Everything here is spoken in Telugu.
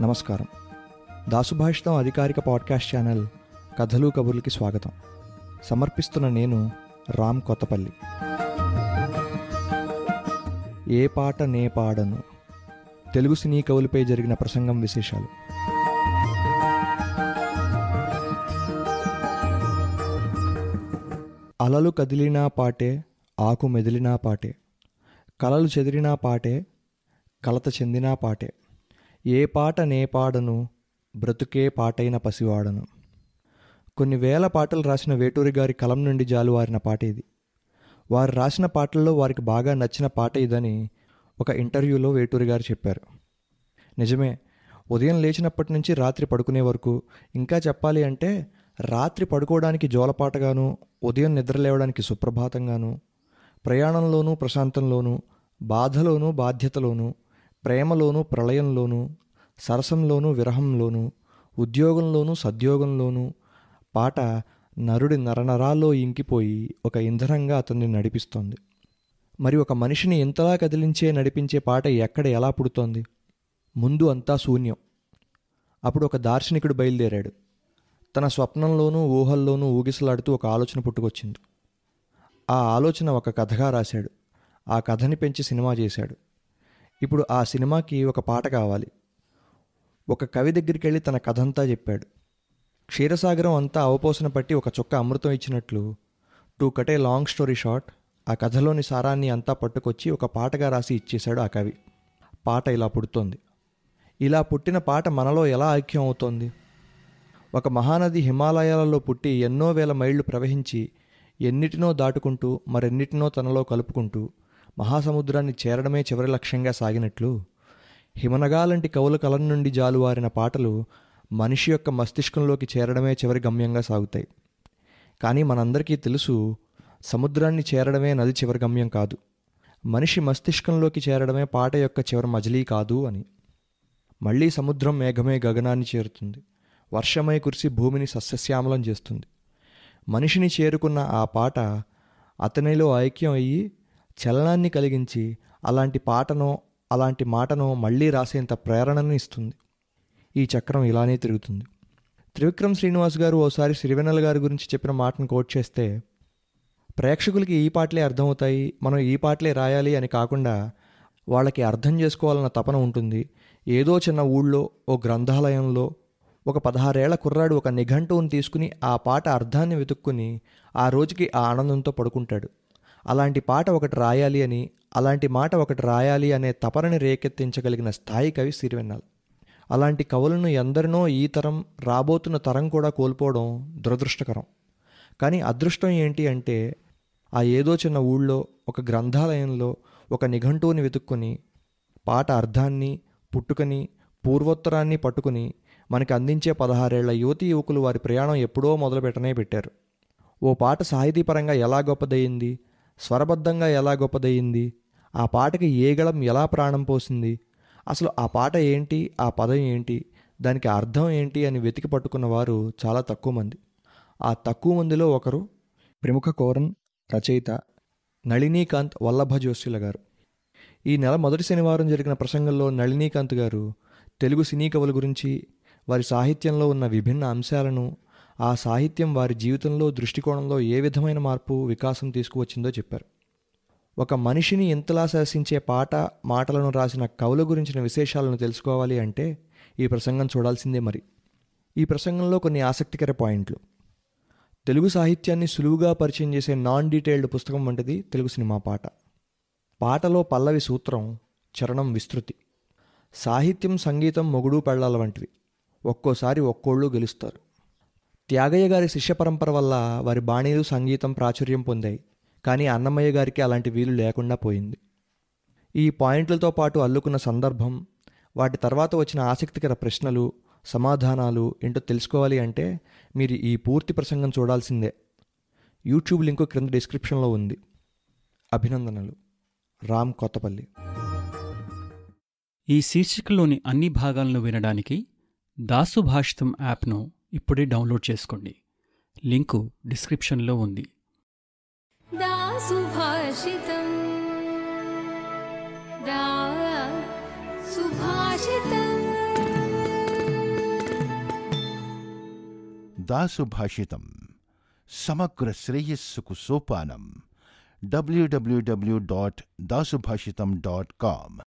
నమస్కారం. దాసుభాషితం అధికారిక పాడ్కాస్ట్ ఛానల్ కథలు కబుర్లకి స్వాగతం. సమర్పిస్తున్న నేను రామ్ కొత్తపల్లి. ఏ పాట నే పాడను? తెలుగు సినీ కవులపై జరిగిన ప్రసంగం విశేషాలు. అలలు కదిలినా పాటే ఆకు మెదిలినా పాటే కలలు చెదిరినా పాటే కలత చెందినా పాటే. ఏ పాట నే పాడను బ్రతుకే పాటైన పసివాడను. కొన్ని వేల పాటలు రాసిన వేటూరి గారి కలం నుండి జాలువారిన పాట ఇది. వారు రాసిన పాటల్లో వారికి బాగా నచ్చిన పాట ఇదని ఒక ఇంటర్వ్యూలో వేటూరి గారు చెప్పారు. నిజమే ఉదయం లేచినప్పటి నుంచి రాత్రి పడుకునే వరకు ఇంకా చెప్పాలి అంటే రాత్రి పడుకోవడానికి జోలపాటగాను ఉదయం నిద్రలేవడానికి సుప్రభాతంగాను ప్రయాణంలోనూ ప్రశాంతంలోనూ బాధలోనూ బాధ్యతలోనూ ప్రేమలోనూ ప్రళయంలోనూ సరసంలోనూ విరహంలోనూ ఉద్యోగంలోనూ సద్యోగంలోనూ పాట నరుడి నరనరాల్లో ఇంకిపోయి ఒక ఇంధనంగా అతన్ని నడిపిస్తోంది. మరి ఒక మనిషిని ఇంతలా కదిలించే నడిపించే పాట ఎక్కడ ఎలా పుడుతోంది? ముందు అంతా శూన్యం. అప్పుడు ఒక దార్శనికుడు బయలుదేరాడు. తన స్వప్నంలోనూ ఊహల్లోనూ ఊగిసలాడుతూ ఒక ఆలోచన పుట్టుకొచ్చింది. ఆ ఆలోచన ఒక కథగా రాశాడు. ఆ కథని పెంచి సినిమా చేశాడు. ఇప్పుడు ఆ సినిమాకి ఒక పాట కావాలి. ఒక కవి దగ్గరికి వెళ్ళి తన కథంతా చెప్పాడు. క్షీరసాగరం అంతా అవపోసన పట్టి ఒక చుక్క అమృతం ఇచ్చినట్లు to cut a long story short ఆ కథలోని సారాన్ని అంతా పట్టుకొచ్చి ఒక పాటగా రాసి ఇచ్చేశాడు ఆ కవి. పాట ఇలా పుడుతోంది. ఇలా పుట్టిన పాట మనలో ఎలా ఐక్యం అవుతోంది? ఒక మహానది హిమాలయాలలో పుట్టి ఎన్నో వేల మైళ్ళు ప్రవహించి ఎన్నిటినో దాటుకుంటూ మరెన్నిటినో తనలో కలుపుకుంటూ మహాసముద్రాన్ని చేరడమే చివరి లక్ష్యంగా సాగినట్లు హిమనగాలంటి కవుల కలం నుండి జాలువారిన పాటలు మనిషి యొక్క మస్తిష్కంలోకి చేరడమే చివరి గమ్యంగా సాగుతాయి. కానీ మనందరికీ తెలుసు సముద్రాన్ని చేరడమే నది చివరి గమ్యం కాదు. మనిషి మస్తిష్కంలోకి చేరడమే పాట యొక్క చివరి మజిలీ కాదు అని. మళ్ళీ సముద్రం మేఘమే గగనాన్ని చేరుతుంది. వర్షమై కురిసి భూమిని సస్యశ్యామలం చేస్తుంది. మనిషిని చేరుకున్న ఆ పాట అతనిలో ఐక్యం అయ్యి చలనాన్ని కలిగించి అలాంటి పాటను అలాంటి మాటను మళ్ళీ రాసేంత ప్రేరణను ఇస్తుంది. ఈ చక్రం ఇలానే తిరుగుతుంది. త్రివిక్రమ్ శ్రీనివాస్ గారు ఓసారి సిరివెన్నెల గారి గురించి చెప్పిన మాటను కోట్ చేస్తే ప్రేక్షకులకి ఈ పాటలే అర్థమవుతాయి మనం ఈ పాటలే రాయాలి అని కాకుండా వాళ్ళకి అర్థం చేసుకోవాలన్న తపన ఉంటుంది. ఏదో చిన్న ఊళ్ళో ఓ గ్రంథాలయంలో ఒక పదహారేళ్ళ కుర్రాడు ఒక నిఘంటువుని తీసుకుని ఆ పాట అర్థాన్ని వెతుక్కుని ఆ రోజుకి ఆ ఆనందంతో పడుకుంటాడు. అలాంటి పాట ఒకటి రాయాలి అని అలాంటి మాట ఒకటి రాయాలి అనే తపనని రేకెత్తించగలిగిన స్థాయి కవి సిరివెన్నాల్. అలాంటి కవులను ఎందరినో ఈ తరం రాబోతున్న తరం కూడా కోల్పోవడం దురదృష్టకరం. కానీ అదృష్టం ఏంటి అంటే ఆ ఏదో చిన్న ఊళ్ళో ఒక గ్రంథాలయంలో ఒక నిఘంటువుని వెతుక్కుని పాట అర్థాన్ని పుట్టుకని పూర్వోత్తరాన్ని పట్టుకుని మనకి అందించే పదహారేళ్ళ యువతి యువకులు వారి ప్రయాణం ఎప్పుడో మొదలుపెట్టనే పెట్టారు. ఓ పాట సాహితీపరంగా ఎలా గొప్పదయ్యింది? స్వరబద్ధంగా ఎలా గొప్పదయ్యింది? ఆ పాటకి ఏ గళం ఎలా ప్రాణం పోసింది? అసలు ఆ పాట ఏంటి? ఆ పదం ఏంటి? దానికి అర్థం ఏంటి? అని వెతికి పట్టుకున్న వారు చాలా తక్కువ మంది. ఆ తక్కువ మందిలో ఒకరు ప్రముఖ కోరన్ రచయిత నళినీకాంత్ వల్లభ జోస్యుల గారు. ఈ నెల మొదటి శనివారం జరిగిన ప్రసంగంలో నళినీకాంత్ గారు తెలుగు సినీ కవుల గురించి వారి సాహిత్యంలో ఉన్న విభిన్న అంశాలను ఆ సాహిత్యం వారి జీవితంలో దృష్టికోణంలో ఏ విధమైన మార్పు వికాసం తీసుకువచ్చిందో చెప్పారు. ఒక మనిషిని ఇంతలా శాసించే పాట మాటలను రాసిన కవుల గురించిన విశేషాలను తెలుసుకోవాలి అంటే ఈ ప్రసంగం చూడాల్సిందే మరి. ఈ ప్రసంగంలో కొన్ని ఆసక్తికర పాయింట్లు. తెలుగు సాహిత్యాన్ని సులువుగా పరిచయం చేసే నాన్ డీటెయిల్డ్ పుస్తకం వంటిది తెలుగు సినిమా పాట. పాటలో పల్లవి సూత్రం చరణం విస్తృతి. సాహిత్యం సంగీతం మొగుడు పెళ్ళాల వంటివి. ఒక్కోసారి ఒక్కోళ్ళు గెలుస్తారు. త్యాగయ్య గారి శిష్య పరంపర వల్ల వారి బాణీలు సంగీతం ప్రాచుర్యం పొందాయి. కానీ అన్నమయ్య గారికి అలాంటి వీలు లేకుండా పోయింది. ఈ పాయింట్లతో పాటు అల్లుకున్న సందర్భం వాటి తర్వాత వచ్చిన ఆసక్తికర ప్రశ్నలు సమాధానాలు ఏంటో తెలుసుకోవాలి అంటే మీరు ఈ పూర్తి ప్రసంగం చూడాల్సిందే. యూట్యూబ్ లింకు క్రింద డిస్క్రిప్షన్లో ఉంది. అభినందనలు. రామ్ కొత్తపల్లి. ఈ శీర్షికలోని అన్ని భాగాలను వినడానికి దాసు భాషితం యాప్ను ఇప్పుడే డౌన్లోడ్ చేసుకోండి. లింకు డిస్క్రిప్షన్లో ఉంది. దాసుభాషితం. దాసుభాషితం. సమగ్ర శ్రేయస్సుకు సోపానం. W W W dot Dasubhashitam dot com